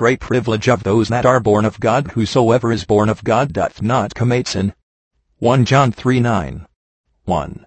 great privilege of those that are born of God. Whosoever is born of God doth not commit sin. 1 John 3 9. 1.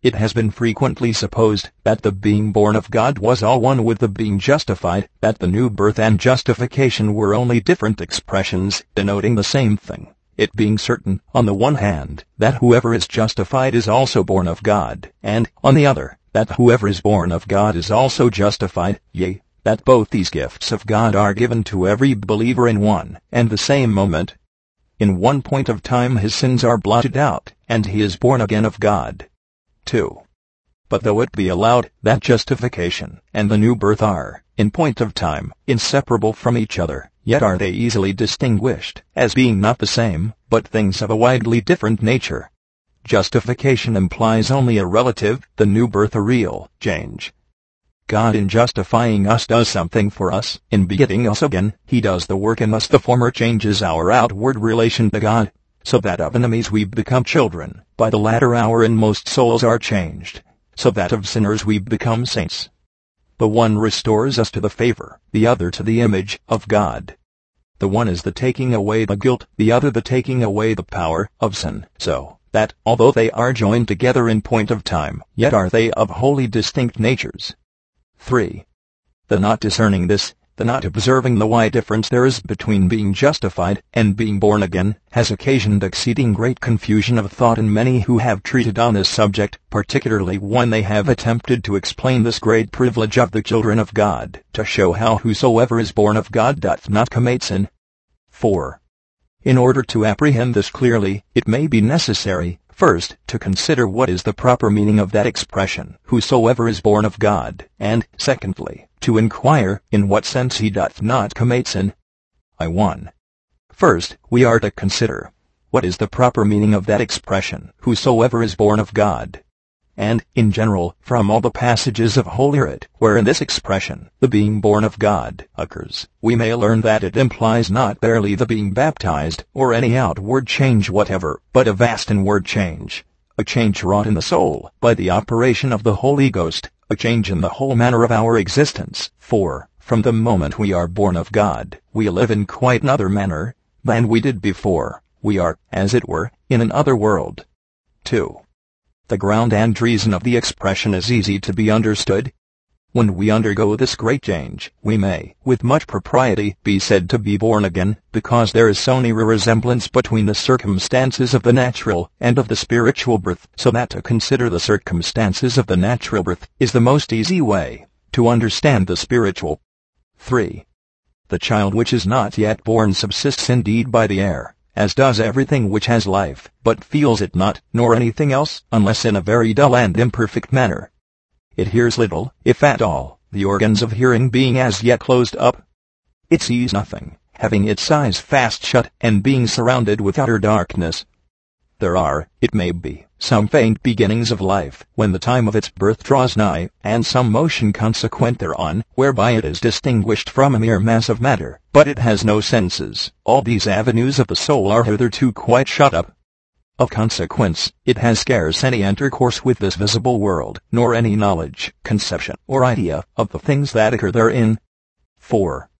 It has been frequently supposed that the being born of God was all one with the being justified, that the new birth and justification were only different expressions denoting the same thing, it being certain, on the one hand, that whoever is justified is also born of God, and, on the other, that whoever is born of God is also justified, yea, that both these gifts of God are given to every believer in one and the same moment. In one point of time his sins are blotted out, and he is born again of God. 2. But though it be allowed that justification and the new birth are, in point of time, inseparable from each other, yet are they easily distinguished, as being not the same, but things of a widely different nature. Justification implies only a relative, the new birth a real change. God in justifying us does something for us, in begetting us again, he does the work in us the former changes our outward relation to God, so that of enemies we become children, by the latter our inmost souls are changed, so that of sinners we become saints. The one restores us to the favor, the other to the image, of God. The one is the taking away the guilt, the other the taking away the power, of sin, so that, although they are joined together in point of time, yet are they of wholly distinct natures. 3. The not discerning this, the not observing the wide difference there is between being justified and being born again, has occasioned exceeding great confusion of thought in many who have treated on this subject, particularly when they have attempted to explain this great privilege of the children of God, to show how whosoever is born of God doth not commit sin. 4. In order to apprehend this clearly, it may be necessary, First, to consider what is the proper meaning of that expression, whosoever is born of God, and, secondly, to inquire in what sense he doth not commit sin. I 1. First, we are to consider what is the proper meaning of that expression, whosoever is born of God and, in general, from all the passages of Holy Writ, wherein this expression, the being born of God, occurs, we may learn that it implies not barely the being baptized, or any outward change whatever, but a vast inward change, a change wrought in the soul, by the operation of the Holy Ghost, a change in the whole manner of our existence, for, from the moment we are born of God, we live in quite another manner than we did before. We are, as it were, in another world. 2. The ground and reason of the expression is easy to be understood. When we undergo this great change, we may, with much propriety, be said to be born again, because there is so near a resemblance between the circumstances of the natural and of the spiritual birth, so that to consider the circumstances of the natural birth is the most easy way to understand the spiritual. 3. The child which is not yet born subsists indeed by the air, as does everything which has life, but feels it not, nor anything else, unless in a very dull and imperfect manner. It hears little, if at all, the organs of hearing being as yet closed up. It sees nothing, having its eyes fast shut, and being surrounded with utter darkness. There are, it may be, some faint beginnings of life, when the time of its birth draws nigh, and some motion consequent thereon, whereby it is distinguished from a mere mass of matter, but it has no senses. All these avenues of the soul are hitherto quite shut up. Of consequence, it has scarce any intercourse with this visible world, nor any knowledge, conception, or idea of the things that occur therein. 4.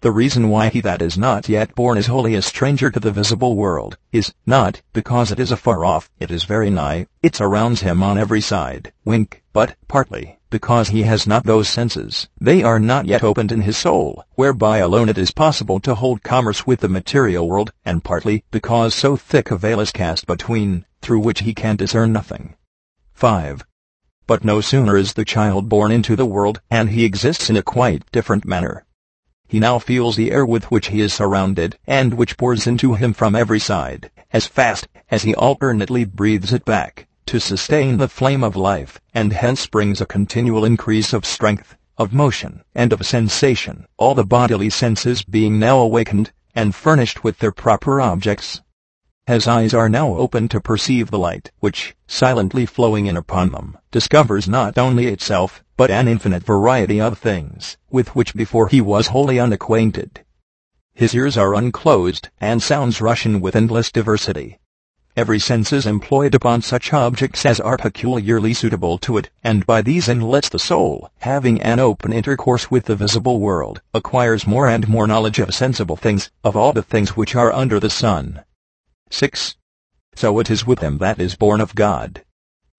The reason why he that is not yet born is wholly a stranger to the visible world, is, not, because it is afar off, it is very nigh, it surrounds him on every side, wink, but, partly, because he has not those senses, they are not yet opened in his soul, whereby alone it is possible to hold commerce with the material world, and partly, because so thick a veil is cast between, through which he can discern nothing. 5. But no sooner is the child born into the world, and he exists in a quite different manner, he now feels the air with which he is surrounded, and which pours into him from every side, as fast as he alternately breathes it back, to sustain the flame of life, and hence brings a continual increase of strength, of motion, and of sensation, all the bodily senses being now awakened, and furnished with their proper objects. His eyes are now open to perceive the light, which, silently flowing in upon them, discovers not only itself, but an infinite variety of things, with which before he was wholly unacquainted. His ears are unclosed, and sounds rush in with endless diversity. every sense is employed upon such objects as are peculiarly suitable to it, and by these inlets the soul, having an open intercourse with the visible world, acquires more and more knowledge of sensible things, of all the things which are under the sun. 6. So it is with him that is born of God.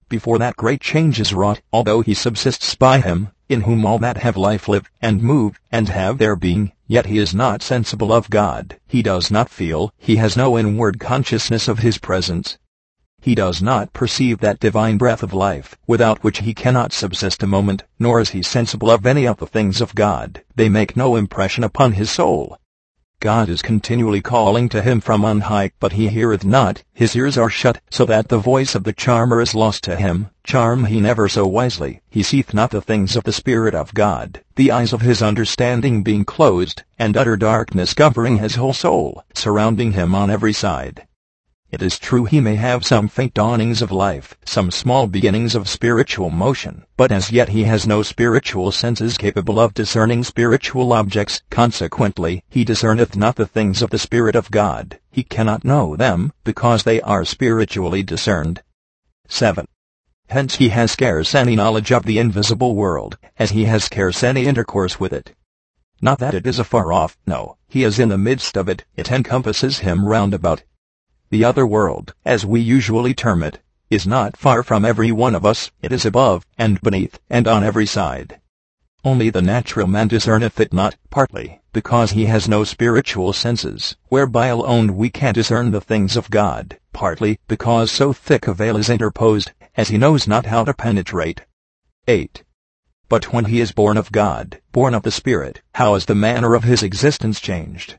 Before that great change is wrought, although he subsists by him, in whom all that have life live, and move, and have their being, yet he is not sensible of God. He does not feel, he has no inward consciousness of his presence. He does not perceive that divine breath of life, without which he cannot subsist a moment, nor is he sensible of any of the things of God. They make no impression upon his soul. God is continually calling to him from on high, but he heareth not, his ears are shut, so that the voice of the charmer is lost to him. Charm he never so wisely, he seeth not the things of the Spirit of God, the eyes of his understanding being closed, and utter darkness covering his whole soul, surrounding him on every side. It is true he may have some faint dawnings of life, some small beginnings of spiritual motion, but as yet he has no spiritual senses capable of discerning spiritual objects. Consequently, he discerneth not the things of the Spirit of God. He cannot know them, because they are spiritually discerned. 7. Hence he has scarce any knowledge of the invisible world, as he has scarce any intercourse with it. Not that it is afar off, no, he is in the midst of it, it encompasses him round about, the other world, as we usually term it, is not far from every one of us, it is above, and beneath, and on every side. Only the natural man discerneth it not, partly, because he has no spiritual senses, whereby alone we can discern the things of God, partly, because so thick a veil is interposed, as he knows not how to penetrate. 8. But when he is born of God, born of the Spirit, how is the manner of his existence changed?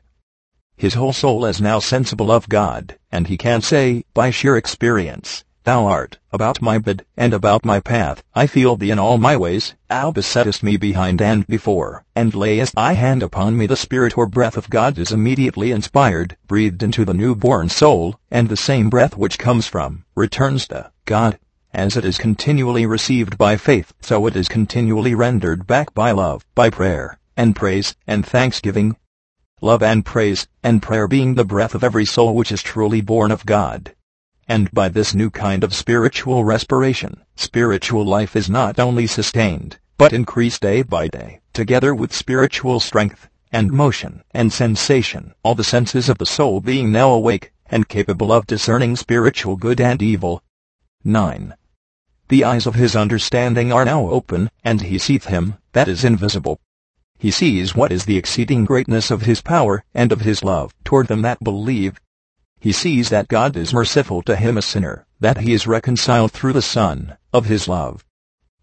His whole soul is now sensible of God, and he can say, by sheer experience, Thou art about my bed, and about my path. I feel thee in all my ways. Thou besettest me behind and before, and layest thy hand upon me. The spirit or breath of God is immediately inspired, breathed into the newborn soul, and the same breath which comes from, returns to, God. As it is continually received by faith, so it is continually rendered back by love, by prayer, and praise, and thanksgiving, love and praise, and prayer being the breath of every soul which is truly born of God. And by this new kind of spiritual respiration, spiritual life is not only sustained, but increased day by day, together with spiritual strength, and motion, and sensation, all the senses of the soul being now awake, and capable of discerning spiritual good and evil. 9. The eyes of his understanding are now open, and he seeth him, that is invisible, he sees what is the exceeding greatness of his power and of his love toward them that believe. He sees that God is merciful to him a sinner, that he is reconciled through the Son of his love.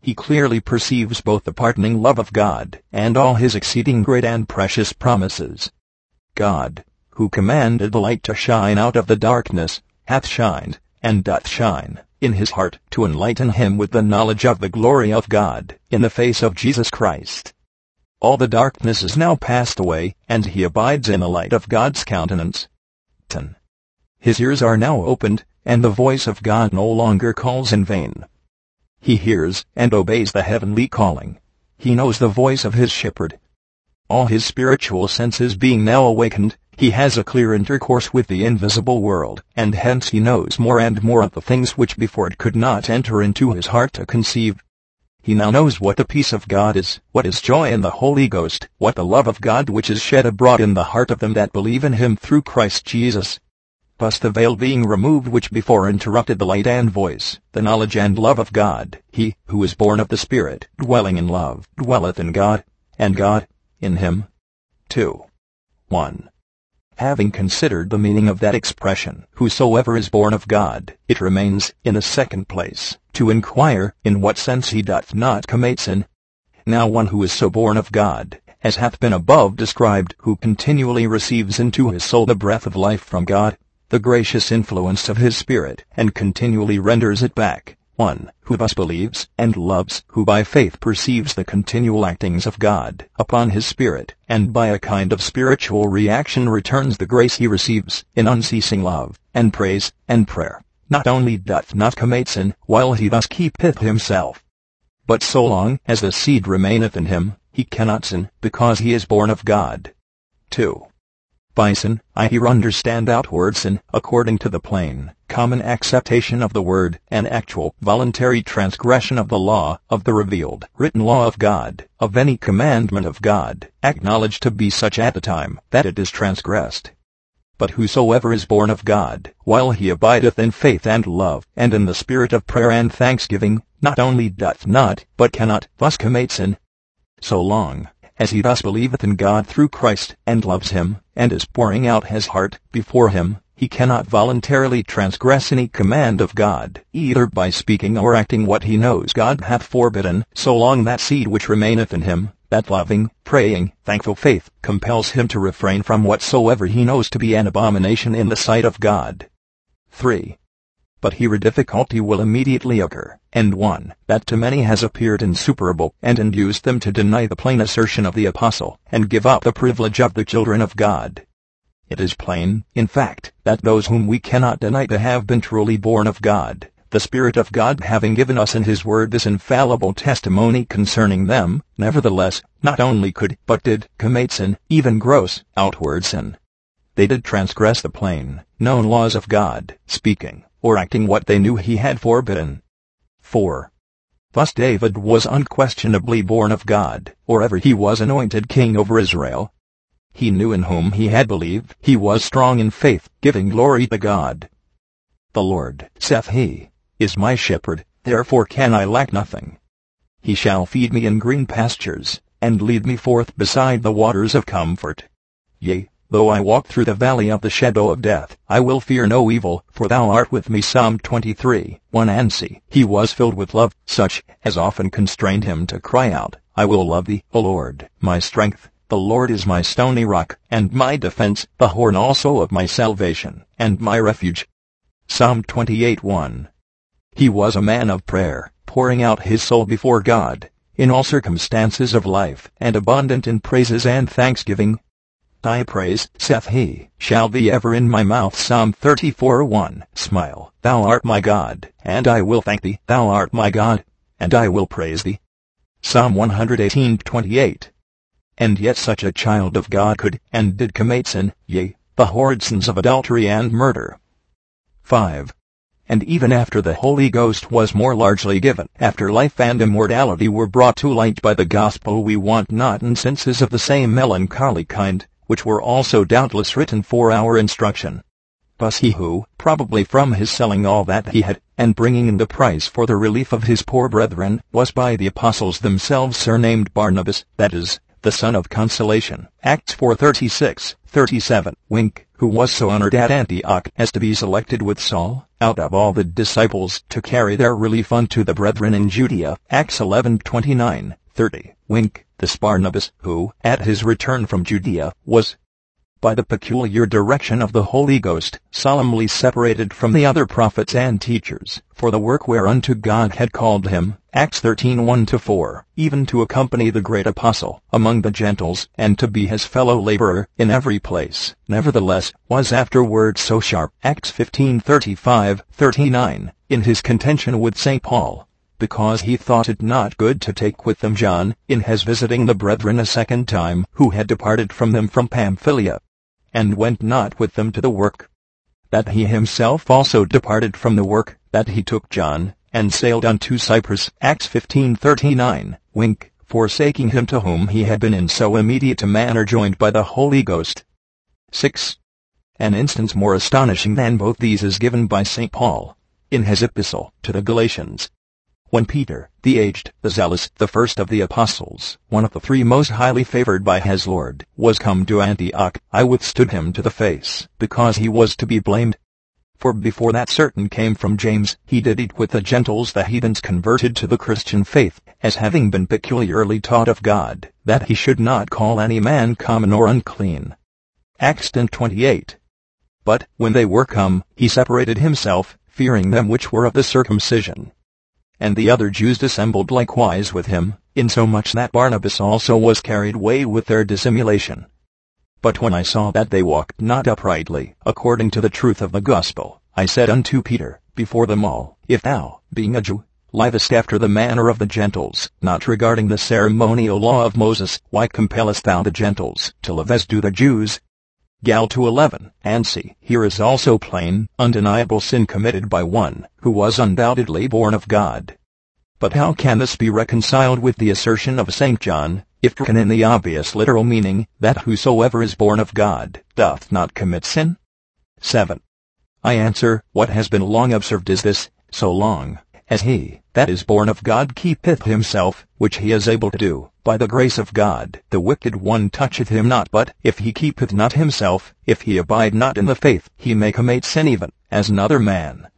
He clearly perceives both the pardoning love of God and all his exceeding great and precious promises. God, who commanded the light to shine out of the darkness, hath shined, and doth shine, in his heart to enlighten him with the knowledge of the glory of God, in the face of Jesus Christ. All the darkness is now passed away, and he abides in the light of God's countenance. 10. His ears are now opened, and the voice of God no longer calls in vain. He hears and obeys the heavenly calling. He knows the voice of his shepherd. All his spiritual senses being now awakened, he has a clear intercourse with the invisible world, and hence he knows more and more of the things which before it could not enter into his heart to conceive. He now knows what the peace of God is, what is joy in the Holy Ghost, what the love of God which is shed abroad in the heart of them that believe in him through Christ Jesus. Thus the veil being removed which before interrupted the light and voice, the knowledge and love of God, he, who is born of the Spirit, dwelling in love, dwelleth in God, and God, in him. 2. 1. Having considered the meaning of that expression, whosoever is born of God, it remains, in the second place, to inquire in what sense he doth not commit sin. Now one who is so born of God, as hath been above described, who continually receives into his soul the breath of life from God, the gracious influence of his Spirit, and continually renders it back, one who thus believes and loves, who by faith perceives the continual actings of God upon his spirit, and by a kind of spiritual reaction returns the grace he receives in unceasing love, and praise, and prayer, not only doth not commit sin, while he thus keepeth himself, but so long as the seed remaineth in him, he cannot sin, because he is born of God. 2. By sin, I here understand outward sin, according to the plain, common acceptation of the word, an actual, voluntary transgression of the law, of the revealed, written law of God, of any commandment of God, acknowledged to be such at the time that it is transgressed. But whosoever is born of God, while he abideth in faith and love, and in the spirit of prayer and thanksgiving, not only doth not, but cannot, thus commit sin. So long as he thus believeth in God through Christ, and loves him, and is pouring out his heart before him, he cannot voluntarily transgress any command of God, either by speaking or acting what he knows God hath forbidden, so long that seed which remaineth in him, that loving, praying, thankful faith, compels him to refrain from whatsoever he knows to be an abomination in the sight of God. 3 but here a difficulty will immediately occur, and one that to many has appeared insuperable, and induced them to deny the plain assertion of the apostle, and give up the privilege of the children of God. It is plain, in fact, that those whom we cannot deny to have been truly born of God, the Spirit of God having given us in His Word this infallible testimony concerning them, nevertheless, not only could, but did, commit sin, even gross, outward sin. They did transgress the plain, known laws of God, speaking, or acting what they knew he had forbidden. 4. Thus David was unquestionably born of God, or ever he was anointed king over Israel. He knew in whom he had believed, he was strong in faith, giving glory to God. The Lord, saith he, is my shepherd, therefore can I lack nothing. He shall feed me in green pastures, and lead me forth beside the waters of comfort. Yea, Though I walk through the valley of the shadow of death, I will fear no evil, for thou art with me. Psalm 23, 1 and see. He was filled with love, such as often constrained him to cry out, I will love thee, O Lord, my strength. The Lord is my stony rock, and my defense, the horn also of my salvation, and my refuge. Psalm 28 1. He was a man of prayer, pouring out his soul before God, in all circumstances of life, and abundant in praises and thanksgiving, Thy praise, saith he, shall be ever in my mouth. Psalm 34 1. Smile, thou art my God, and I will thank thee. Thou art my God, and I will praise thee. Psalm 118 28. And yet such a child of God could, and did commit sin, yea, the horrid sins of adultery and murder. 5. And even after the Holy Ghost was more largely given, after life and immortality were brought to light by the gospel we want not instances of the same melancholy kind, which were also doubtless written for our instruction. Thus he who, probably from his selling all that he had, and bringing in the price for the relief of his poor brethren, was by the apostles themselves surnamed Barnabas, that is, the son of consolation. Acts 4.36, 37. Wink, who was so honored at Antioch as to be selected with Saul, out of all the disciples, to carry their relief unto the brethren in Judea. Acts 11.29, 30. Wink, this Barnabas, who, at his return from Judea, was, by the peculiar direction of the Holy Ghost, solemnly separated from the other prophets and teachers, for the work whereunto God had called him, Acts 13 1-4, even to accompany the great apostle among the Gentiles, and to be his fellow laborer in every place, nevertheless, was afterward so sharp, Acts 15:35, 39, in his contention with St. Paul, because he thought it not good to take with them John, in his visiting the brethren a second time, who had departed from them from Pamphylia, and went not with them to the work. That he himself also departed from the work, that he took John, and sailed unto Cyprus. Acts 15:39. Wink, forsaking him to whom he had been in so immediate a manner joined by the Holy Ghost. 6. An instance more astonishing than both these is given by St. Paul, in his epistle to the Galatians, when Peter, the aged, the zealous, the first of the apostles, one of the three most highly favored by his Lord, was come to Antioch, I withstood him to the face, because he was to be blamed. For before that certain came from James, he did eat with the Gentiles the heathens converted to the Christian faith, as having been peculiarly taught of God, that he should not call any man common or unclean. Acts 10:28. But, when they were come, he separated himself, fearing them which were of the circumcision, and the other Jews dissembled likewise with him, insomuch that Barnabas also was carried away with their dissimulation. But when I saw that they walked not uprightly, according to the truth of the gospel, I said unto Peter, before them all, If thou, being a Jew, livest after the manner of the Gentiles, not regarding the ceremonial law of Moses, why compellest thou the Gentiles to live as do the Jews? Gal 2.11, and see, here is also plain, undeniable sin committed by one, who was undoubtedly born of God. But how can this be reconciled with the assertion of St. John, if taken in the obvious literal meaning, that whosoever is born of God, doth not commit sin? 7. I answer, what has been long observed is this, so long, as he that is born of God keepeth himself, which he is able to do, by the grace of God. The wicked one toucheth him not, but if he keepeth not himself, if he abide not in the faith, he may commit sin even, as another man.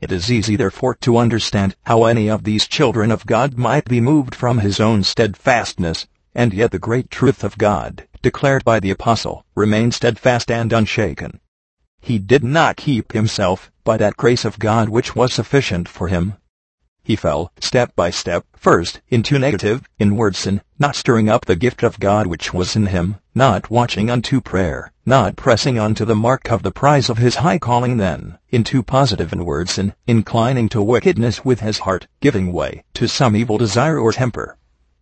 It is easy therefore to understand how any of these children of God might be moved from his own steadfastness, and yet the great truth of God, declared by the apostle, remained steadfast and unshaken. He did not keep himself by that grace of God which was sufficient for him, he fell, step by step, first into negative, inward sin, not stirring up the gift of God which was in him, not watching unto prayer, not pressing unto the mark of the prize of his high calling then, into positive inward sin, inclining to wickedness with his heart, giving way to some evil desire or temper.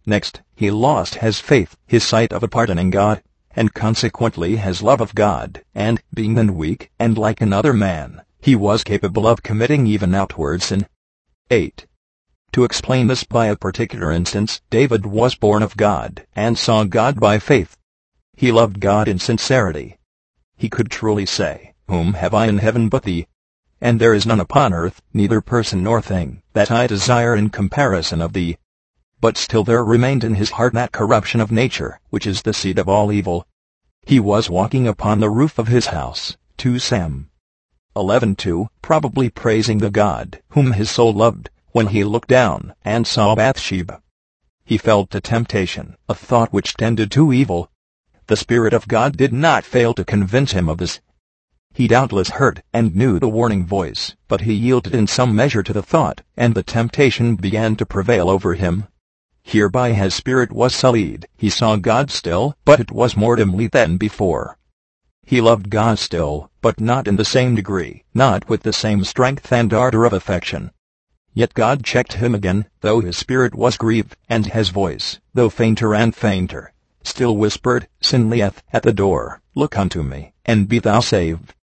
Next, he lost his faith, his sight of a pardoning God, and consequently his love of God, and, being then weak, and like another man, he was capable of committing even outward sin. 8. To explain this by a particular instance, David was born of God, and saw God by faith. He loved God in sincerity. He could truly say, Whom have I in heaven but thee? And there is none upon earth, neither person nor thing, that I desire in comparison of thee. But still there remained in his heart that corruption of nature, which is the seed of all evil. He was walking upon the roof of his house, 2 Sam 11:2, probably praising the God, whom his soul loved, when he looked down and saw Bathsheba. He felt a temptation, a thought which tended to evil. The Spirit of God did not fail to convince him of this. He doubtless heard and knew the warning voice, but he yielded in some measure to the thought, and the temptation began to prevail over him. Hereby his spirit was sullied. He saw God still, but it was more dimly than before. He loved God still, but not in the same degree, not with the same strength and ardor of affection. Yet God checked him again, though his spirit was grieved, and his voice, though fainter and fainter, still whispered, Sin lieth at the door, look unto me, and be thou saved.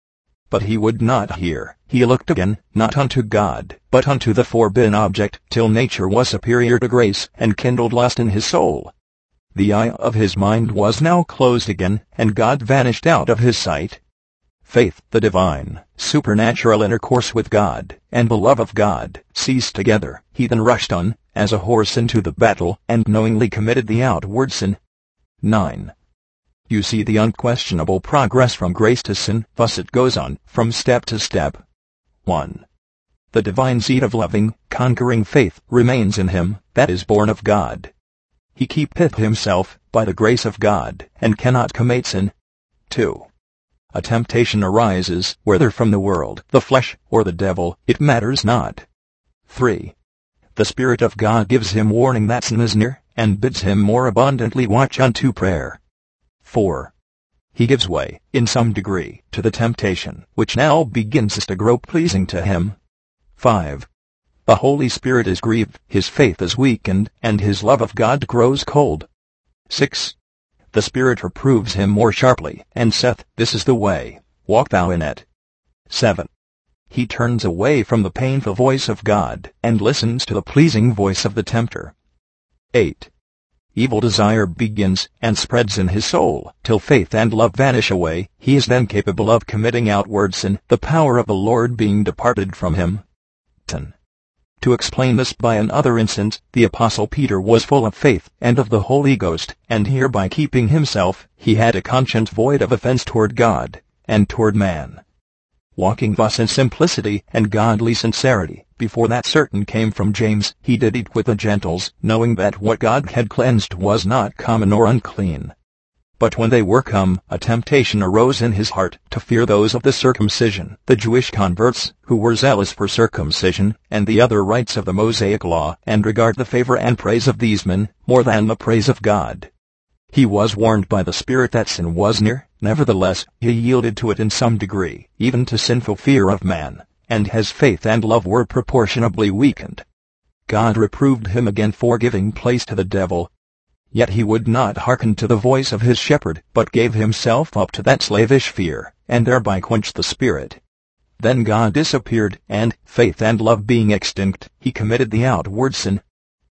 But he would not hear. He looked again, not unto God, but unto the forbidden object, till nature was superior to grace, and kindled lust in his soul. The eye of his mind was now closed again, and God vanished out of his sight faith, the divine, supernatural intercourse with God, and the love of God, ceased together. He then rushed on, as a horse into the battle, and knowingly committed the outward sin. 9. You see the unquestionable progress from grace to sin, thus it goes on, from step to step. 1. The divine seed of loving, conquering faith remains in him, that is born of God. He keepeth himself, by the grace of God, and cannot commit sin. 2 a temptation arises, whether from the world, the flesh, or the devil, it matters not. 3. The Spirit of God gives him warning that sin is near, and bids him more abundantly watch unto prayer. 4. He gives way, in some degree, to the temptation, which now begins to grow pleasing to him. 5. The Holy Spirit is grieved, his faith is weakened, and his love of God grows cold. 6 the Spirit reproves him more sharply, and saith, This is the way, walk thou in it. 7. He turns away from the painful voice of God, and listens to the pleasing voice of the tempter. 8. Evil desire begins, and spreads in his soul, till faith and love vanish away, he is then capable of committing outward sin, the power of the Lord being departed from him. 10. To explain this by another instance, the Apostle Peter was full of faith and of the Holy Ghost, and hereby keeping himself, he had a conscience void of offense toward God and toward man. Walking thus in simplicity and godly sincerity, before that certain came from James, he did eat with the Gentiles, knowing that what God had cleansed was not common or unclean. But when they were come, a temptation arose in his heart to fear those of the circumcision, the Jewish converts, who were zealous for circumcision, and the other rites of the Mosaic law, and regard the favor and praise of these men, more than the praise of God. He was warned by the Spirit that sin was near, nevertheless, he yielded to it in some degree, even to sinful fear of man, and his faith and love were proportionably weakened. God reproved him again for giving place to the devil, Yet he would not hearken to the voice of his shepherd, but gave himself up to that slavish fear, and thereby quenched the spirit. Then God disappeared, and, faith and love being extinct, he committed the outward sin.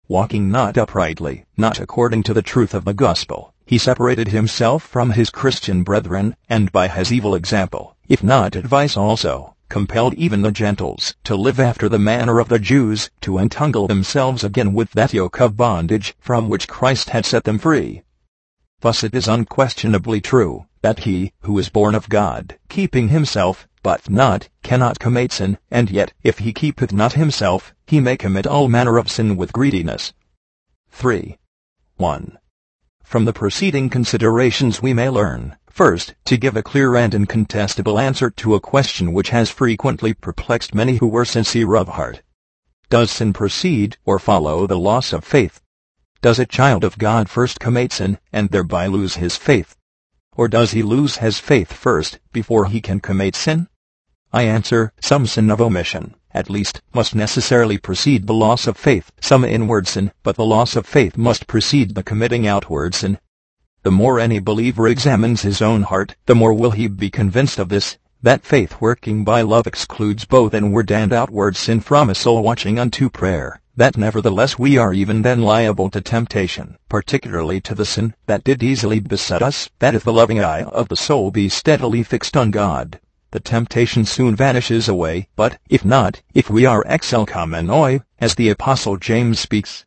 Walking not uprightly, not according to the truth of the gospel, he separated himself from his Christian brethren, and by his evil example, if not advice also, compelled even the Gentiles to live after the manner of the Jews, to entangle themselves again with that yoke of bondage from which Christ had set them free. Thus it is unquestionably true, that he, who is born of God, keeping himself, but not, cannot commit sin, and yet, if he keepeth not himself, he may commit all manner of sin with greediness. 3. 1. From the preceding considerations we may learn, First, to give a clear and incontestable answer to a question which has frequently perplexed many who were sincere of heart. Does sin precede or follow the loss of faith? Does a child of God first commit sin, and thereby lose his faith? Or does he lose his faith first, before he can commit sin? I answer, some sin of omission, at least, must necessarily precede the loss of faith, some inward sin, but the loss of faith must precede the committing outward sin, the more any believer examines his own heart, the more will he be convinced of this, that faith working by love excludes both inward and outward sin from a soul watching unto prayer, that nevertheless we are even then liable to temptation, particularly to the sin that did easily beset us, that if the loving eye of the soul be steadily fixed on God, the temptation soon vanishes away, but, if not, if we are exelkamenoi, as the Apostle James speaks,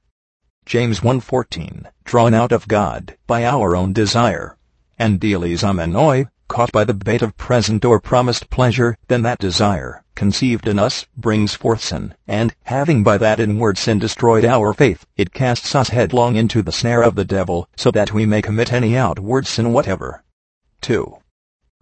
James 1.14, drawn out of God, by our own desire. And delisamenoi, caught by the bait of present or promised pleasure, then that desire, conceived in us, brings forth sin, and, having by that inward sin destroyed our faith, it casts us headlong into the snare of the devil, so that we may commit any outward sin whatever. 2.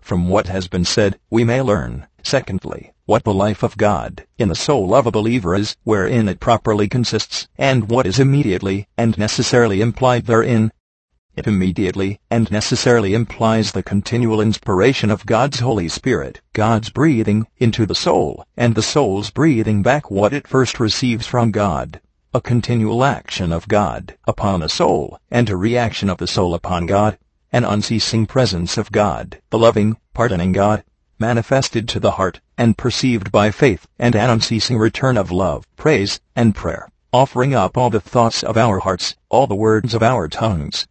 From what has been said, we may learn, secondly, what the life of God in the soul of a believer is, wherein it properly consists, and what is immediately and necessarily implied therein. It immediately and necessarily implies the continual inspiration of God's Holy Spirit, God's breathing into the soul, and the soul's breathing back what it first receives from God. A continual action of God upon a soul, and a reaction of the soul upon God. An unceasing presence of God, the loving, pardoning God, manifested to the heart, and perceived by faith, and an unceasing return of love, praise, and prayer, offering up all the thoughts of our hearts, all the words of our tongues,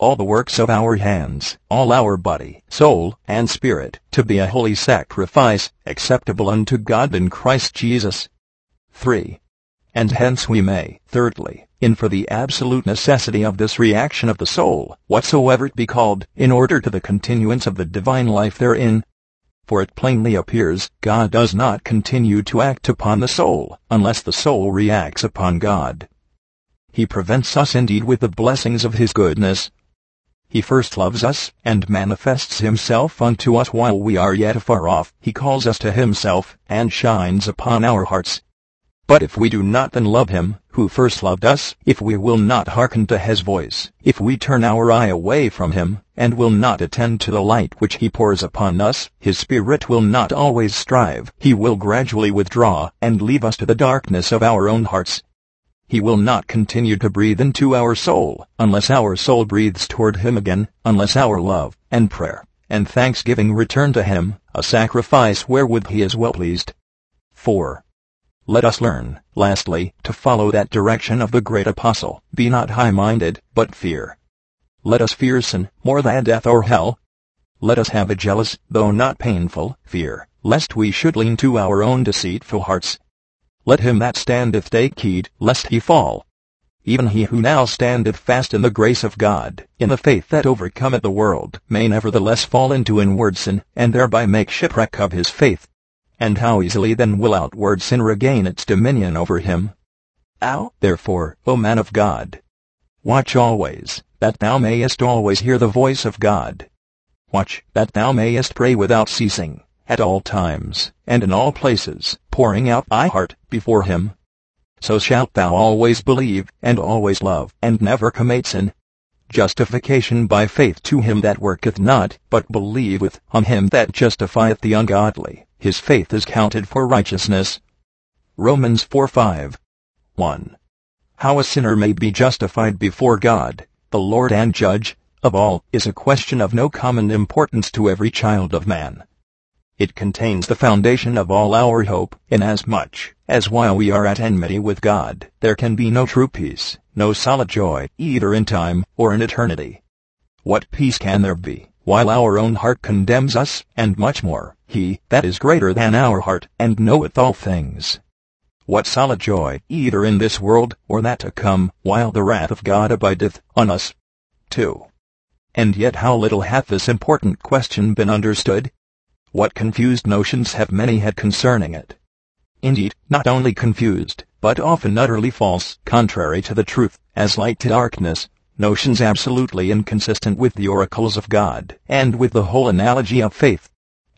all the works of our hands, all our body, soul, and spirit, to be a holy sacrifice, acceptable unto God in Christ Jesus. 3. And hence we may, thirdly, infer the absolute necessity of this reaction of the soul, whatsoever it be called, in order to the continuance of the divine life therein, for it plainly appears God does not continue to act upon the soul unless the soul reacts upon God. He prevents us indeed with the blessings of his goodness. He first loves us and manifests himself unto us while we are yet afar off. He calls us to himself and shines upon our hearts but if we do not then love him, who first loved us, if we will not hearken to his voice, if we turn our eye away from him, and will not attend to the light which he pours upon us, his spirit will not always strive, he will gradually withdraw, and leave us to the darkness of our own hearts. He will not continue to breathe into our soul, unless our soul breathes toward him again, unless our love, and prayer, and thanksgiving return to him, a sacrifice wherewith he is well pleased. 4. Let us learn, lastly, to follow that direction of the great apostle. Be not high-minded, but fear. Let us fear sin, more than death or hell. Let us have a jealous, though not painful, fear, lest we should lean to our own deceitful hearts. Let him that standeth take heed, lest he fall. Even he who now standeth fast in the grace of God, in the faith that overcometh the world, may nevertheless fall into inward sin, and thereby make shipwreck of his faith and how easily then will outward sin regain its dominion over him. Ow! Therefore, O man of God, watch always, that thou mayest always hear the voice of God. Watch, that thou mayest pray without ceasing, at all times, and in all places, pouring out thy heart before him. So shalt thou always believe, and always love, and never commit sin. Justification by faith to him that worketh not, but believeth on him that justifieth the ungodly his faith is counted for righteousness. Romans 4 5. 1. How a sinner may be justified before God. the Lord and Judge of all, is a question of no common importance to every child of man. It contains the foundation of all our hope, inasmuch as while we are at enmity with God, there can be no true peace, no solid joy, either in time or in eternity. What peace can there be, while our own heart condemns us, and much more, he that is greater than our heart, and knoweth all things? What solid joy, either in this world or that to come, while the wrath of God abideth on us? 2. And yet how little hath this important question been understood? What confused notions have many had concerning it? Indeed, not only confused, but often utterly false, contrary to the truth, as light to darkness, notions absolutely inconsistent with the oracles of God, and with the whole analogy of faith.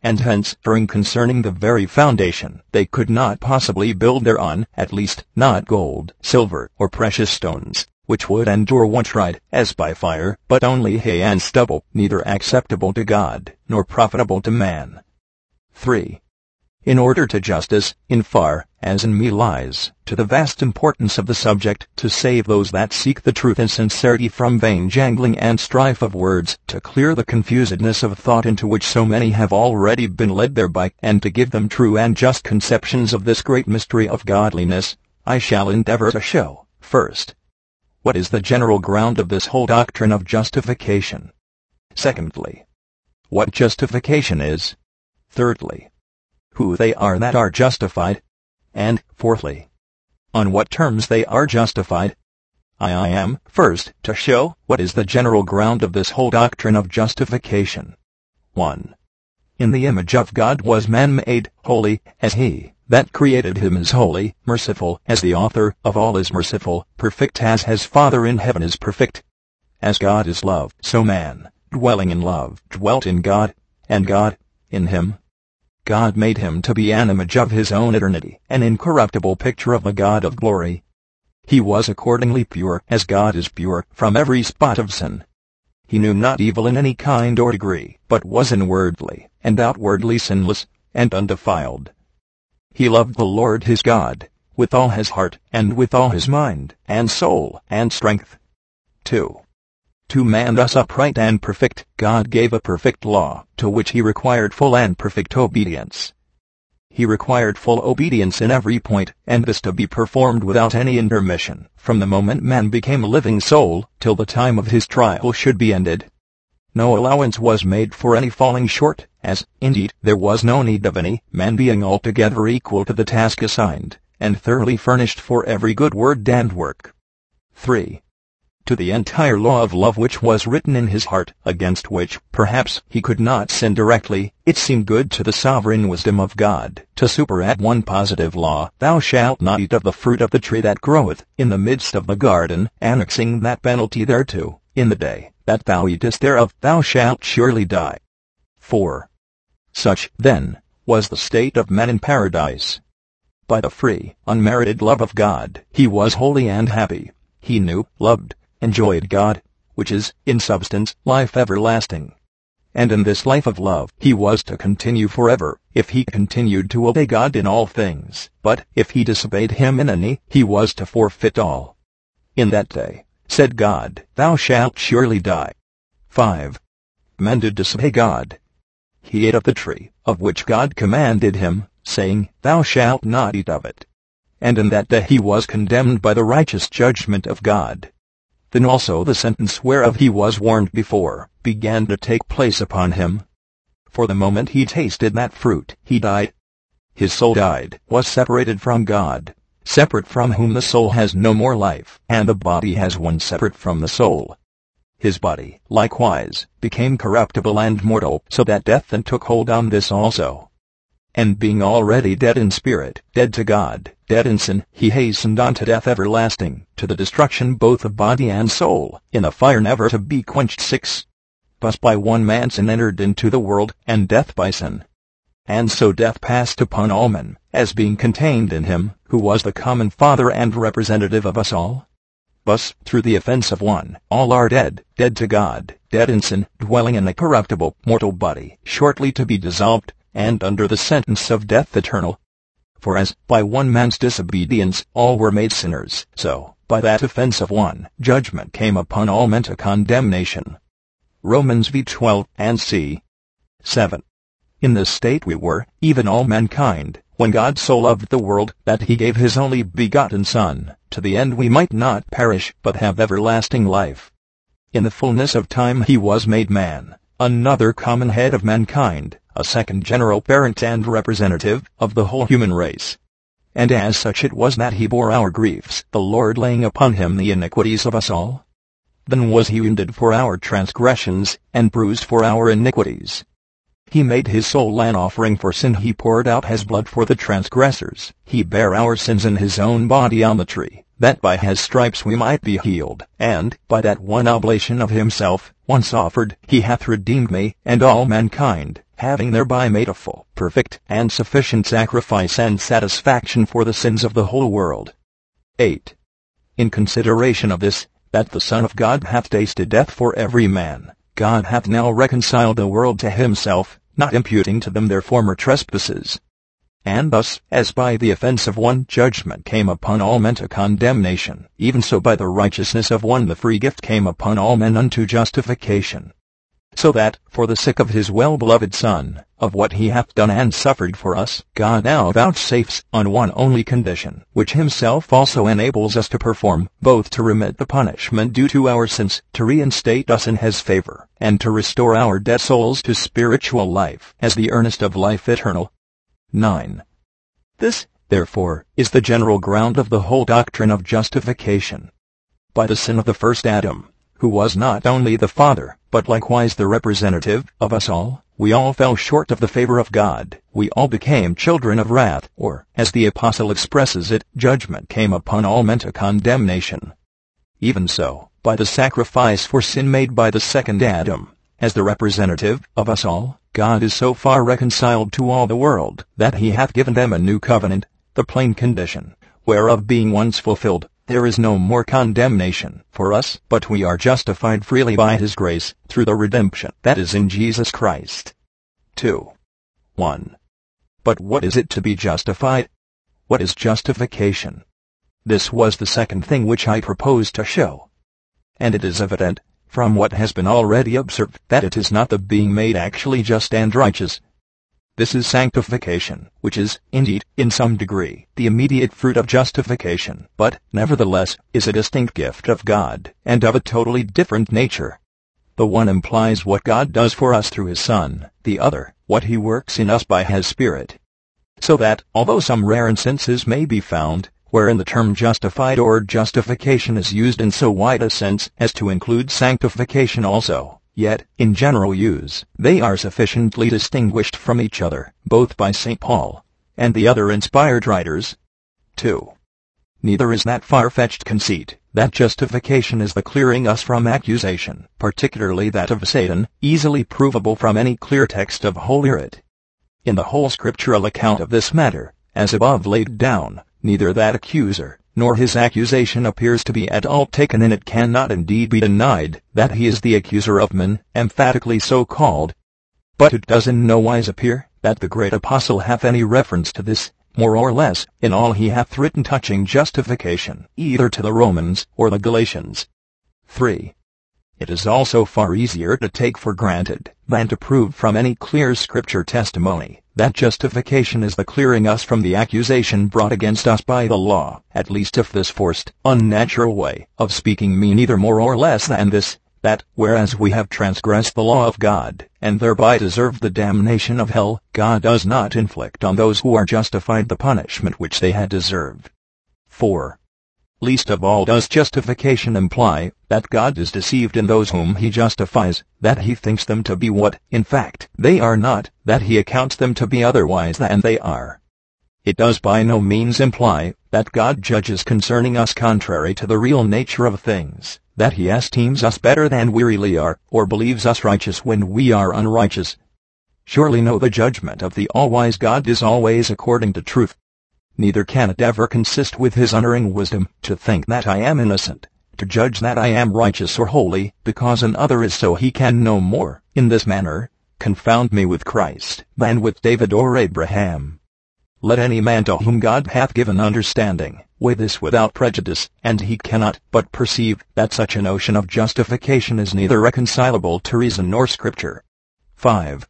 And hence, erring concerning the very foundation, they could not possibly build thereon, at least, not gold, silver, or precious stones, which would endure when tried, as by fire, but only hay and stubble, neither acceptable to God, nor profitable to man. 3. In order to justice, in far, as in me lies, to the vast importance of the subject, to save those that seek the truth in sincerity from vain jangling and strife of words, to clear the confusedness of thought into which so many have already been led thereby, and to give them true and just conceptions of this great mystery of godliness, I shall endeavor to show, first, what is the general ground of this whole doctrine of justification? Secondly, what justification is? Thirdly, who they are that are justified? And, fourthly, on what terms they are justified? I am, first, to show what is the general ground of this whole doctrine of justification. 1. In the image of God was man made, holy, as he that created him is holy, merciful, as the author of all is merciful, perfect as his Father in heaven is perfect. As God is love, so man, dwelling in love, dwelt in God, and God, in him. God made him to be an image of his own eternity, an incorruptible picture of the God of glory. He was accordingly pure, as God is pure, from every spot of sin. He knew not evil in any kind or degree, but was inwardly and outwardly sinless, and undefiled. He loved the Lord his God, with all his heart, and with all his mind, and soul, and strength. 2. To man thus upright and perfect, God gave a perfect law, to which he required full and perfect obedience. He required full obedience in every point, and this to be performed without any intermission, from the moment man became a living soul, till the time of his trial should be ended. No allowance was made for any falling short, as, indeed, there was no need of any, man being altogether equal to the task assigned, and thoroughly furnished for every good word and work. 3. To the entire law of love which was written in his heart, against which, perhaps, he could not sin directly, it seemed good to the sovereign wisdom of God, to superadd one positive law, Thou shalt not eat of the fruit of the tree that groweth in the midst of the garden, annexing that penalty thereto, in the day that thou eatest thereof, thou shalt surely die. 4. Such, then, was the state of man in paradise. By the free, unmerited love of God, he was holy and happy. He knew, loved, enjoyed God, which is, in substance, life everlasting. And in this life of love, he was to continue forever, if he continued to obey God in all things, but, if he disobeyed him in any, he was to forfeit all. In that day, said God, Thou shalt surely die. 5. Man did disobey God. He ate of the tree, of which God commanded him, saying, Thou shalt not eat of it. And in that day he was condemned by the righteous judgment of God. Then also the sentence whereof he was warned before, began to take place upon him. For the moment he tasted that fruit, he died. His soul died, was separated from God, separate from whom the soul has no more life, and the body has one separate from the soul. His body, likewise, became corruptible and mortal, so that death then took hold on this also. And being already dead in spirit, dead to God, dead in sin, he hastened on to death everlasting, to the destruction both of body and soul, in a fire never to be quenched. 6. Thus by one man sin entered into the world, and death by sin. And so death passed upon all men, as being contained in him, who was the common Father and representative of us all. Thus, through the offense of one, all are dead, dead to God, dead in sin, dwelling in a corruptible, mortal body, shortly to be dissolved, and under the sentence of death eternal. For as, by one man's disobedience, all were made sinners, so, by that offense of one, judgment came upon all men to condemnation. Romans v 12 and c. 7. In this state we were, even all mankind, when God so loved the world, that he gave his only begotten Son, to the end we might not perish, but have everlasting life. In the fullness of time he was made man, another common head of mankind, a second general parent and representative of the whole human race. And as such it was that he bore our griefs, the Lord laying upon him the iniquities of us all. Then was he wounded for our transgressions, and bruised for our iniquities. He made his soul an offering for sin. He poured out his blood for the transgressors. He bare our sins in his own body on the tree, that by his stripes we might be healed. And, by that one oblation of himself, once offered, he hath redeemed me, and all mankind, having thereby made a full, perfect, and sufficient sacrifice and satisfaction for the sins of the whole world. 8. In consideration of this, that the Son of God hath tasted death for every man. God hath now reconciled the world to himself, not imputing to them their former trespasses. And thus, as by the offense of one judgment came upon all men to condemnation, even so by the righteousness of one the free gift came upon all men unto justification so that, for the sake of his well-beloved Son, of what he hath done and suffered for us, God now vouchsafes, on one only condition, which himself also enables us to perform, both to remit the punishment due to our sins, to reinstate us in his favor, and to restore our dead souls to spiritual life, as the earnest of life eternal. 9. This, therefore, is the general ground of the whole doctrine of justification. By the sin of the first Adam, who was not only the Father, but likewise the representative of us all, we all fell short of the favor of God. We all became children of wrath, or, as the apostle expresses it, judgment came upon all men to condemnation. Even so, by the sacrifice for sin made by the second Adam, as the representative of us all, God is so far reconciled to all the world, that he hath given them a new covenant, the plain condition, whereof being once fulfilled, there is no more condemnation for us, but we are justified freely by his grace, through the redemption that is in Jesus Christ. 2. 1. But what is it to be justified? What is justification? This was the second thing which I proposed to show. And it is evident, from what has been already observed, that it is not the being made actually just and righteous, this is sanctification, which is, indeed, in some degree, the immediate fruit of justification, but, nevertheless, is a distinct gift of God, and of a totally different nature. The one implies what God does for us through His Son, the other, what He works in us by His Spirit. So that, although some rare instances may be found, wherein the term justified or justification is used in so wide a sense as to include sanctification also, Yet, in general use, they are sufficiently distinguished from each other, both by St. Paul and the other inspired writers. 2. Neither is that far-fetched conceit, that justification is the clearing us from accusation, particularly that of Satan, easily provable from any clear text of Holy Writ. In the whole scriptural account of this matter, as above laid down, neither that accuser, nor his accusation appears to be at all taken in it cannot indeed be denied that he is the accuser of men, emphatically so called. But it does in no wise appear that the great apostle hath any reference to this, more or less, in all he hath written touching justification, either to the Romans or the Galatians. 3. It is also far easier to take for granted than to prove from any clear scripture testimony that justification is the clearing us from the accusation brought against us by the law, at least if this forced, unnatural way of speaking mean either more or less than this, that, whereas we have transgressed the law of God, and thereby deserved the damnation of hell, God does not inflict on those who are justified the punishment which they had deserved. 4. Least of all does justification imply that God is deceived in those whom he justifies, that he thinks them to be what, in fact, they are not, that he accounts them to be otherwise than they are. It does by no means imply that God judges concerning us contrary to the real nature of things, that he esteems us better than we really are, or believes us righteous when we are unrighteous. Surely no the judgment of the all-wise God is always according to truth, Neither can it ever consist with his unerring wisdom to think that I am innocent, to judge that I am righteous or holy, because another is so he can no more, in this manner, confound me with Christ, than with David or Abraham. Let any man to whom God hath given understanding, weigh this without prejudice, and he cannot but perceive that such a notion of justification is neither reconcilable to reason nor Scripture. 5.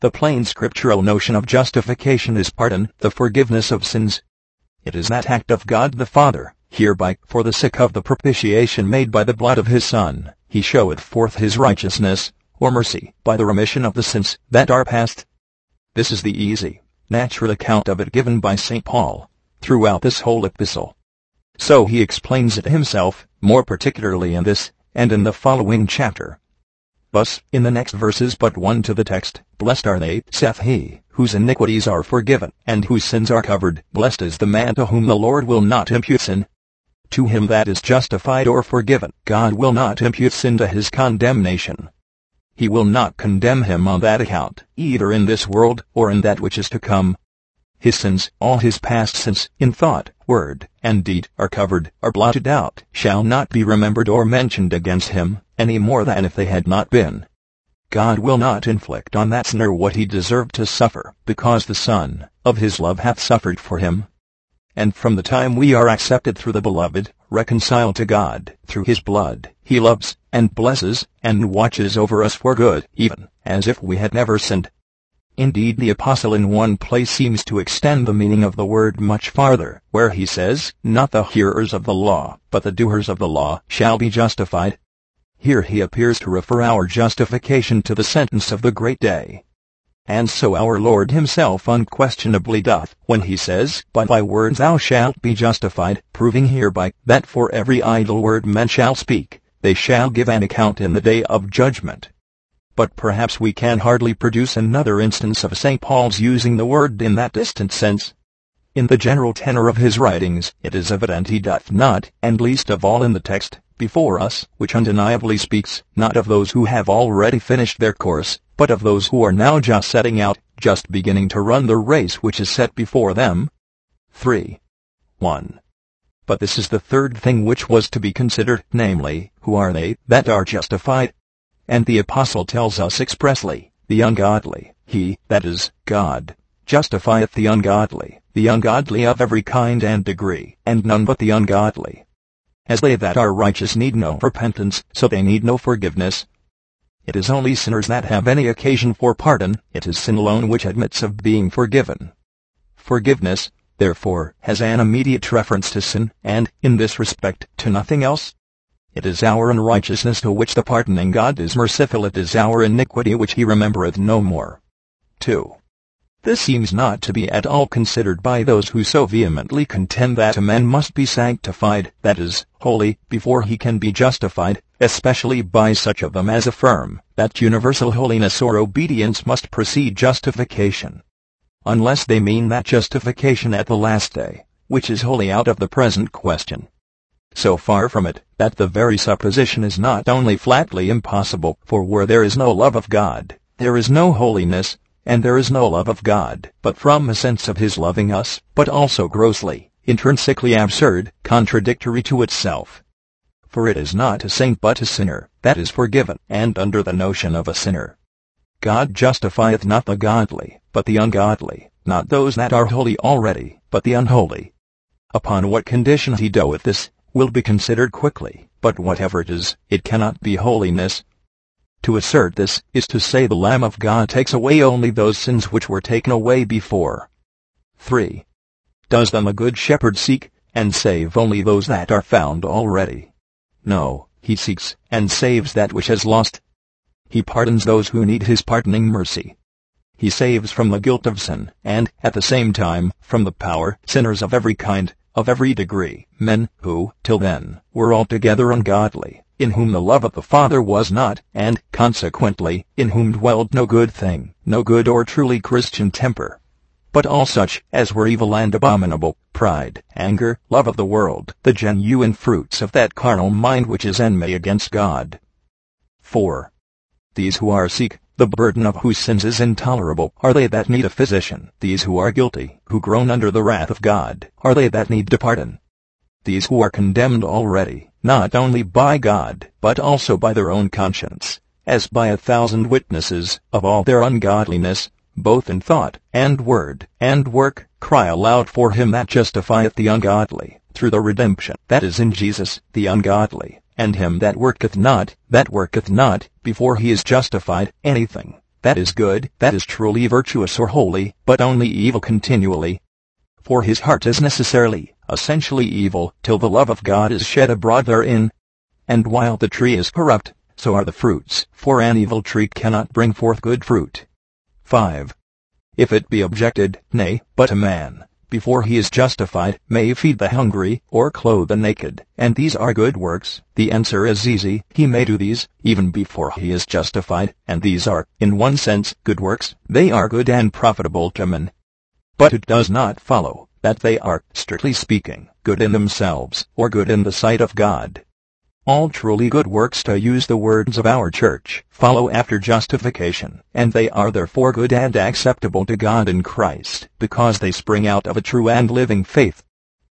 The plain scriptural notion of justification is pardon, the forgiveness of sins. It is that act of God the Father, hereby, for the sake of the propitiation made by the blood of his Son, he showeth forth his righteousness, or mercy, by the remission of the sins that are past. This is the easy, natural account of it given by St. Paul, throughout this whole epistle. So he explains it himself, more particularly in this, and in the following chapter. Thus, in the next verses but one to the text, Blessed are they, saith he, whose iniquities are forgiven, and whose sins are covered. Blessed is the man to whom the Lord will not impute sin. To him that is justified or forgiven, God will not impute sin to his condemnation. He will not condemn him on that account, either in this world or in that which is to come. His sins, all his past sins, in thought, word, and deed, are covered, are blotted out, shall not be remembered or mentioned against him, any more than if they had not been. God will not inflict on that sinner what he deserved to suffer, because the Son of his love hath suffered for him. And from the time we are accepted through the Beloved, reconciled to God, through his blood, he loves, and blesses, and watches over us for good, even as if we had never sinned. Indeed the apostle in one place seems to extend the meaning of the word much farther, where he says, Not the hearers of the law, but the doers of the law, shall be justified. Here he appears to refer our justification to the sentence of the great day. And so our Lord himself unquestionably doth, when he says, By thy words thou shalt be justified, proving hereby, that for every idle word men shall speak, they shall give an account in the day of judgment. But perhaps we can hardly produce another instance of St. Paul's using the word in that distant sense. In the general tenor of his writings, it is evident he doth not, and least of all in the text, before us, which undeniably speaks, not of those who have already finished their course, but of those who are now just setting out, just beginning to run the race which is set before them. 3. 1. But this is the third thing which was to be considered, namely, who are they that are justified? And the apostle tells us expressly, the ungodly, he, that is, God, justifieth the ungodly, the ungodly of every kind and degree, and none but the ungodly. As they that are righteous need no repentance, so they need no forgiveness. It is only sinners that have any occasion for pardon, it is sin alone which admits of being forgiven. Forgiveness, therefore, has an immediate reference to sin, and, in this respect, to nothing else. It is our unrighteousness to which the pardoning God is merciful, it is our iniquity which he remembereth no more. 2. This seems not to be at all considered by those who so vehemently contend that a man must be sanctified, that is, holy, before he can be justified, especially by such of them as affirm that universal holiness or obedience must precede justification. Unless they mean that justification at the last day, which is wholly out of the present question. So far from it, that the very supposition is not only flatly impossible, for where there is no love of God, there is no holiness, and there is no love of God, but from a sense of his loving us, but also grossly, intrinsically absurd, contradictory to itself. For it is not a saint but a sinner, that is forgiven, and under the notion of a sinner. God justifieth not the godly, but the ungodly, not those that are holy already, but the unholy. Upon what condition he doeth this, will be considered quickly, but whatever it is, it cannot be holiness, to assert this is to say the Lamb of God takes away only those sins which were taken away before. 3. Does then the Good Shepherd seek and save only those that are found already? No, he seeks and saves that which has lost. He pardons those who need his pardoning mercy. He saves from the guilt of sin, and, at the same time, from the power, sinners of every kind, of every degree, men who, till then, were altogether ungodly, in whom the love of the Father was not, and, consequently, in whom dwelled no good thing, no good or truly Christian temper. But all such as were evil and abominable, pride, anger, love of the world, the genuine fruits of that carnal mind which is enemy against God. 4. These who are sick, the burden of whose sins is intolerable, are they that need a physician. These who are guilty, who groan under the wrath of God, are they that need to pardon. These who are condemned already, not only by God, but also by their own conscience, as by a thousand witnesses of all their ungodliness, both in thought, and word, and work, cry aloud for him that justifieth the ungodly, through the redemption that is in Jesus, the ungodly, and him that worketh not, that worketh not, before he is justified, anything that is good, that is truly virtuous or holy, but only evil continually. For his heart is necessarily, essentially evil, till the love of God is shed abroad therein. And while the tree is corrupt, so are the fruits, for an evil tree cannot bring forth good fruit. 5. If it be objected, Nay, but a man, before he is justified, may feed the hungry, or clothe the naked, and these are good works, the answer is easy, he may do these, even before he is justified, and these are, in one sense, good works, they are good and profitable to men. But it does not follow, that they are, strictly speaking, good in themselves, or good in the sight of God. All truly good works, to use the words of our church, follow after justification, and they are therefore good and acceptable to God in Christ, because they spring out of a true and living faith.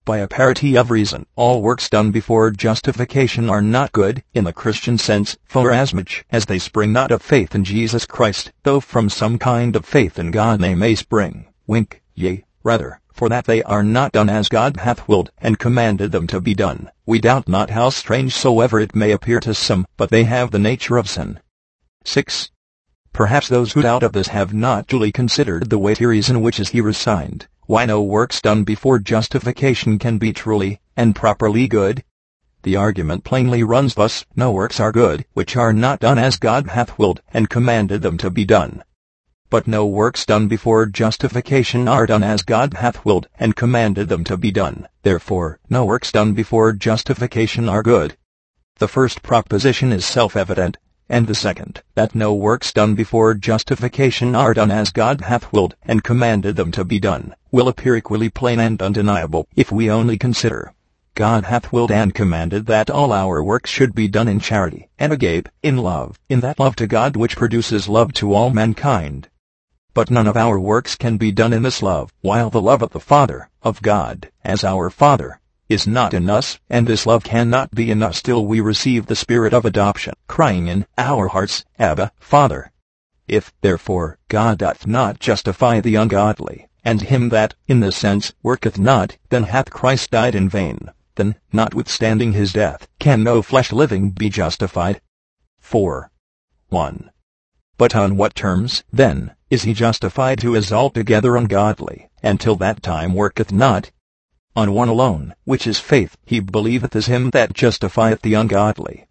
By a parity of reason, all works done before justification are not good, in the Christian sense, forasmuch as they spring not of faith in Jesus Christ, though from some kind of faith in God they may spring, wink, yea, rather, for that they are not done as God hath willed and commanded them to be done. We doubt not how strange soever it may appear to some, but they have the nature of sin. 6. Perhaps those who doubt of this have not duly considered the weighty reason which is here assigned, why no works done before justification can be truly and properly good. The argument plainly runs thus, no works are good, which are not done as God hath willed and commanded them to be done but no works done before justification are done as God hath willed and commanded them to be done. Therefore, no works done before justification are good. The first proposition is self-evident, and the second, that no works done before justification are done as God hath willed and commanded them to be done, will appear equally plain and undeniable if we only consider. God hath willed and commanded that all our works should be done in charity, and agape, in love, in that love to God which produces love to all mankind. But none of our works can be done in this love, while the love of the Father, of God, as our Father, is not in us, and this love cannot be in us till we receive the Spirit of adoption, crying in our hearts, Abba, Father. If, therefore, God doth not justify the ungodly, and him that, in this sense, worketh not, then hath Christ died in vain. Then, notwithstanding his death, can no flesh living be justified? 4. 1. But on what terms, then, is he justified who is altogether ungodly, and till that time worketh not? On one alone, which is faith, he believeth as him that justifieth the ungodly.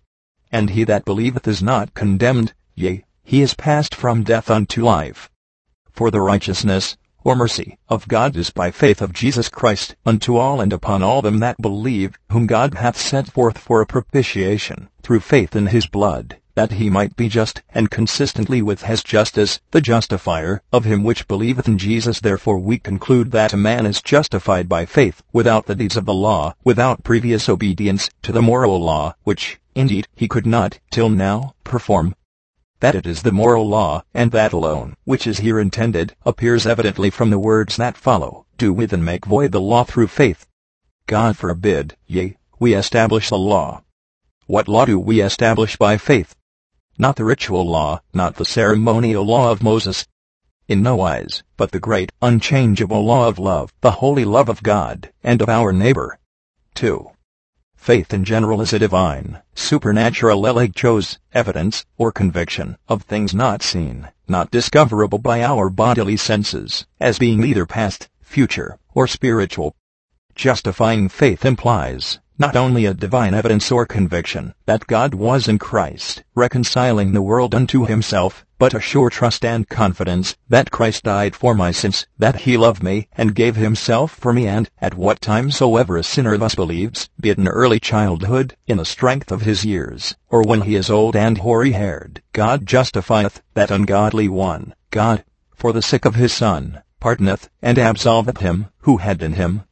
And he that believeth is not condemned, yea, he is passed from death unto life. For the righteousness, or mercy, of God is by faith of Jesus Christ, unto all and upon all them that believe, whom God hath sent forth for a propitiation, through faith in his blood that he might be just, and consistently with his justice, the justifier of him which believeth in Jesus. Therefore we conclude that a man is justified by faith, without the deeds of the law, without previous obedience to the moral law, which, indeed, he could not, till now, perform. That it is the moral law, and that alone, which is here intended, appears evidently from the words that follow, do with and make void the law through faith. God forbid, yea, we establish the law. What law do we establish by faith? Not the ritual law, not the ceremonial law of Moses. In no wise, but the great, unchangeable law of love, the holy love of God, and of our neighbor. 2. Faith in general is a divine, supernatural elegchos, evidence, or conviction, of things not seen, not discoverable by our bodily senses, as being either past, future, or spiritual. Justifying faith implies, not only a divine evidence or conviction that God was in Christ, reconciling the world unto himself, but a sure trust and confidence that Christ died for my sins, that he loved me, and gave himself for me and, at what time soever a sinner thus believes, be it in early childhood, in the strength of his years, or when he is old and hoary-haired, God justifieth that ungodly one, God, for the sake of his Son, pardoneth and absolveth him, who had in him.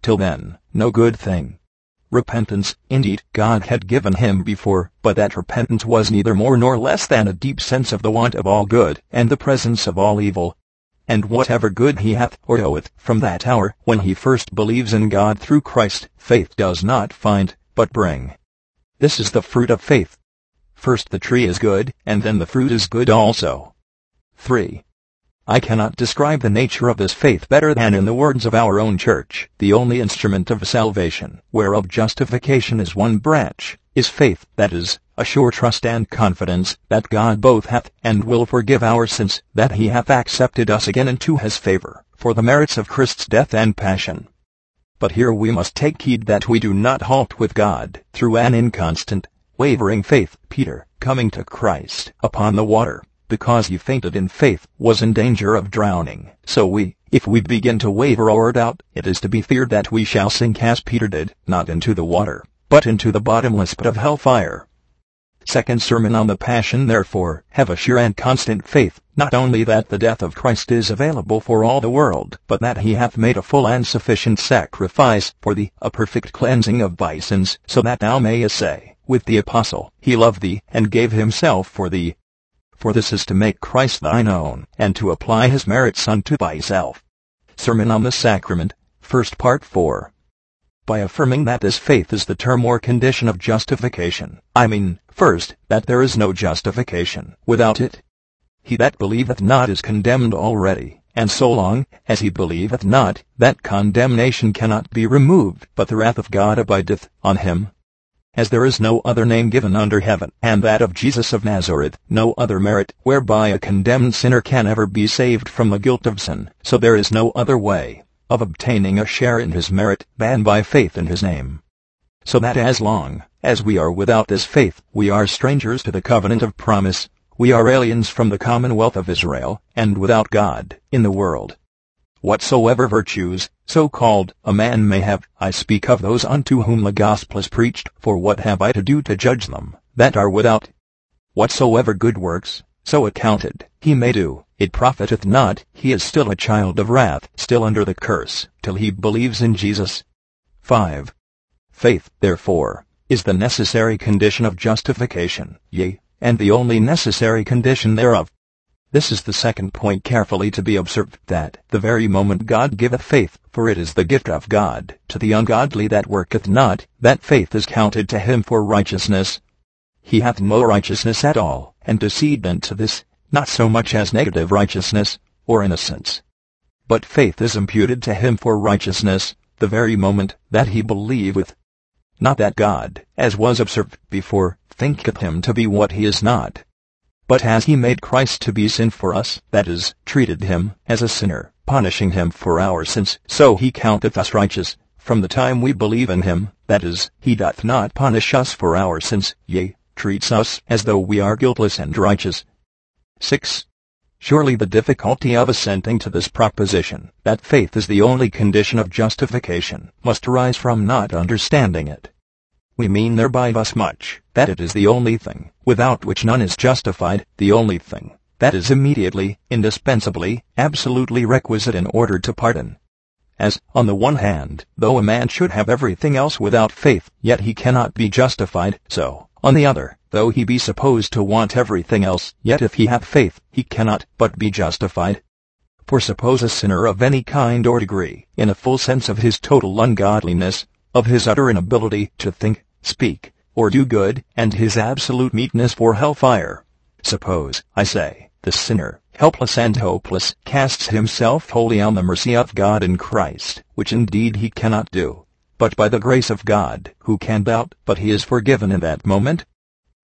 Till then, no good thing Repentance, indeed, God had given him before, but that repentance was neither more nor less than a deep sense of the want of all good, and the presence of all evil. And whatever good he hath or oweth, from that hour, when he first believes in God through Christ, faith does not find, but bring. This is the fruit of faith. First the tree is good, and then the fruit is good also. 3. I cannot describe the nature of this faith better than in the words of our own church. The only instrument of salvation, whereof justification is one branch, is faith, that is, a sure trust and confidence, that God both hath and will forgive our sins, that he hath accepted us again into his favor, for the merits of Christ's death and passion. But here we must take heed that we do not halt with God, through an inconstant, wavering faith. Peter, coming to Christ upon the water, because he fainted in faith, was in danger of drowning. So we, if we begin to waver or doubt, it is to be feared that we shall sink as Peter did, not into the water, but into the bottomless pit of hellfire. Second Sermon on the Passion Therefore, have a sure and constant faith, not only that the death of Christ is available for all the world, but that he hath made a full and sufficient sacrifice for thee, a perfect cleansing of thy sins, so that thou mayest say, with the apostle, he loved thee, and gave himself for thee, for this is to make Christ thine own, and to apply his merits unto thyself. Sermon on the Sacrament, First Part 4 By affirming that this faith is the term or condition of justification, I mean, first, that there is no justification without it. He that believeth not is condemned already, and so long as he believeth not, that condemnation cannot be removed, but the wrath of God abideth on him as there is no other name given under heaven, and that of Jesus of Nazareth, no other merit, whereby a condemned sinner can ever be saved from the guilt of sin, so there is no other way of obtaining a share in his merit than by faith in his name. So that as long as we are without this faith, we are strangers to the covenant of promise, we are aliens from the commonwealth of Israel, and without God in the world. Whatsoever virtues, so called, a man may have, I speak of those unto whom the gospel is preached, for what have I to do to judge them, that are without? Whatsoever good works, so accounted, he may do, it profiteth not, he is still a child of wrath, still under the curse, till he believes in Jesus. 5. Faith, therefore, is the necessary condition of justification, yea, and the only necessary condition thereof. This is the second point carefully to be observed, that the very moment God giveth faith, for it is the gift of God, to the ungodly that worketh not, that faith is counted to him for righteousness. He hath no righteousness at all, and antecedent to this, not so much as negative righteousness, or innocence. But faith is imputed to him for righteousness, the very moment that he believeth. Not that God, as was observed before, thinketh him to be what he is not, but has he made Christ to be sin for us, that is, treated him as a sinner, punishing him for our sins, so he counteth us righteous, from the time we believe in him, that is, he doth not punish us for our sins, yea, treats us as though we are guiltless and righteous. 6. Surely the difficulty of assenting to this proposition, that faith is the only condition of justification, must arise from not understanding it. We mean thereby thus much, that it is the only thing, without which none is justified, the only thing, that is immediately, indispensably, absolutely requisite in order to pardon. As, on the one hand, though a man should have everything else without faith, yet he cannot be justified, so, on the other, though he be supposed to want everything else, yet if he have faith, he cannot but be justified. For suppose a sinner of any kind or degree, in a full sense of his total ungodliness, of his utter inability to think, speak, or do good, and his absolute meekness for hellfire. Suppose, I say, the sinner, helpless and hopeless, casts himself wholly on the mercy of God in Christ, which indeed he cannot do, but by the grace of God, who can doubt, but he is forgiven in that moment?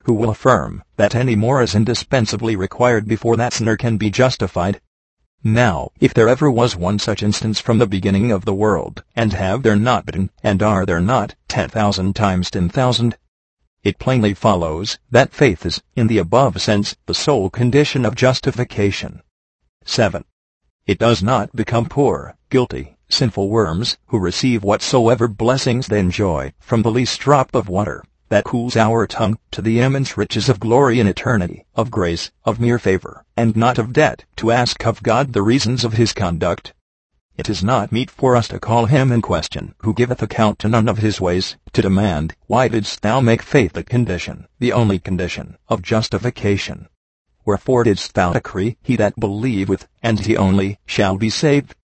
Who will affirm that any more is indispensably required before that sinner can be justified? Now, if there ever was one such instance from the beginning of the world, and have there not been, and are there not, ten thousand times ten thousand, it plainly follows that faith is, in the above sense, the sole condition of justification. 7. It does not become poor, guilty, sinful worms, who receive whatsoever blessings they enjoy, from the least drop of water, that cools our tongue, to the immense riches of glory in eternity, of grace, of mere favor, and not of debt, to ask of God the reasons of his conduct. It is not meet for us to call him in question, who giveth account to none of his ways, to demand, Why didst thou make faith the condition, the only condition, of justification? Wherefore didst thou decree, He that believeth, and he only, shall be saved?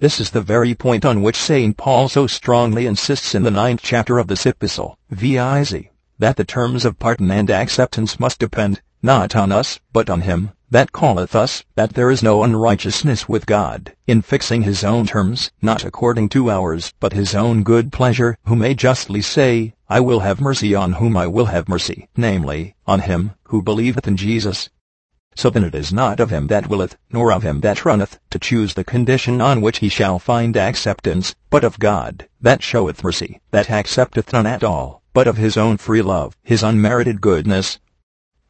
This is the very point on which St. Paul so strongly insists in the ninth chapter of this epistle, viz., that the terms of pardon and acceptance must depend, not on us, but on him, that calleth us, that there is no unrighteousness with God, in fixing his own terms, not according to ours, but his own good pleasure, who may justly say, I will have mercy on whom I will have mercy, namely, on him, who believeth in Jesus. So then it is not of him that willeth, nor of him that runneth, to choose the condition on which he shall find acceptance, but of God, that showeth mercy, that accepteth none at all, but of his own free love, his unmerited goodness.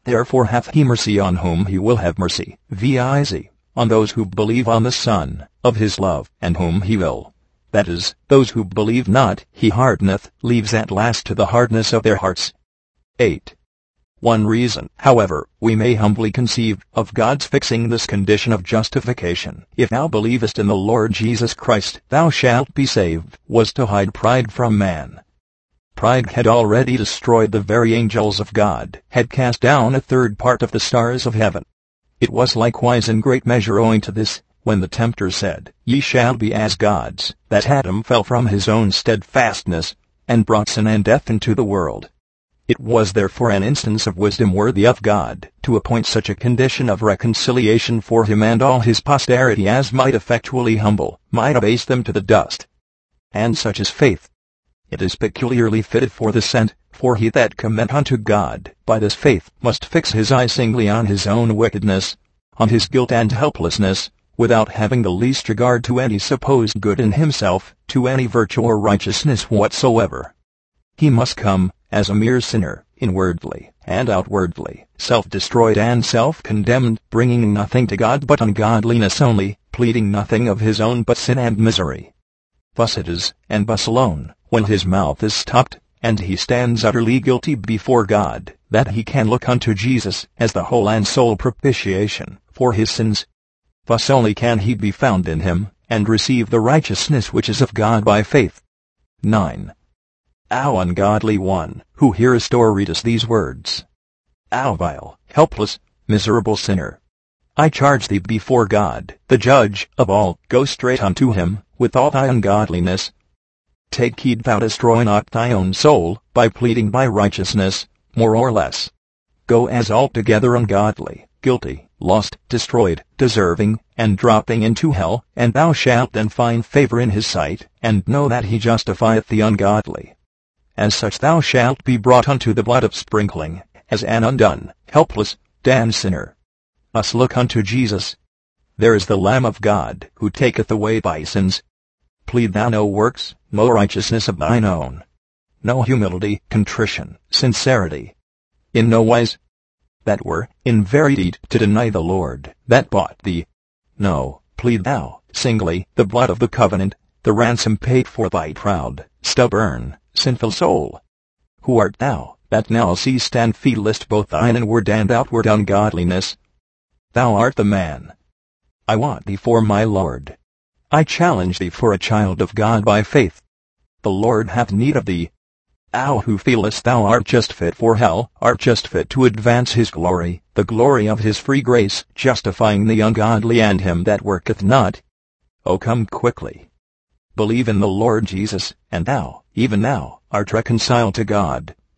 Therefore hath he mercy on whom he will have mercy, viz., on those who believe on the Son, of his love, and whom he will. That is, those who believe not, he hardeneth, leaves at last to the hardness of their hearts. 8. One reason, however, we may humbly conceive, of God's fixing this condition of justification, if thou believest in the Lord Jesus Christ, thou shalt be saved, was to hide pride from man. Pride had already destroyed the very angels of God, had cast down a third part of the stars of heaven. It was likewise in great measure owing to this, when the tempter said, Ye shall be as gods, that Adam fell from his own steadfastness, and brought sin and death into the world. It was therefore an instance of wisdom worthy of God, to appoint such a condition of reconciliation for him and all his posterity as might effectually humble, might abase them to the dust. And such is faith. It is peculiarly fitted for the sent, for he that cometh unto God, by this faith, must fix his eye singly on his own wickedness, on his guilt and helplessness, without having the least regard to any supposed good in himself, to any virtue or righteousness whatsoever. He must come, as a mere sinner, inwardly and outwardly, self-destroyed and self-condemned, bringing nothing to God but ungodliness only, pleading nothing of his own but sin and misery. Thus it is, and thus alone, when his mouth is stopped, and he stands utterly guilty before God, that he can look unto Jesus as the whole and sole propitiation for his sins. Thus only can he be found in him, and receive the righteousness which is of God by faith. 9. Thou ungodly one, who hearest or readest these words. Thou vile, helpless, miserable sinner. I charge thee before God, the judge of all, go straight unto him, with all thy ungodliness. Take heed thou destroy not thy own soul, by pleading thy righteousness, more or less. Go as altogether ungodly, guilty, lost, destroyed, deserving, and dropping into hell, and thou shalt then find favor in his sight, and know that he justifieth the ungodly. As such thou shalt be brought unto the blood of sprinkling, as an undone, helpless, damned sinner. Us look unto Jesus. There is the Lamb of God, who taketh away thy sins. Plead thou no works, no righteousness of thine own. No humility, contrition, sincerity. In no wise. That were, in very deed, to deny the Lord, that bought thee. No, plead thou, singly, the blood of the covenant, the ransom paid for thy proud, stubborn, sinful soul. Who art thou, that now seest and feelest both thine inward and outward ungodliness? Thou art the man. I want thee for my Lord. I challenge thee for a child of God by faith. The Lord hath need of thee. Thou who feelest thou art just fit for hell, art just fit to advance his glory, the glory of his free grace, justifying the ungodly and him that worketh not. O come quickly. Believe in the Lord Jesus, and thou, even now, art reconciled to God.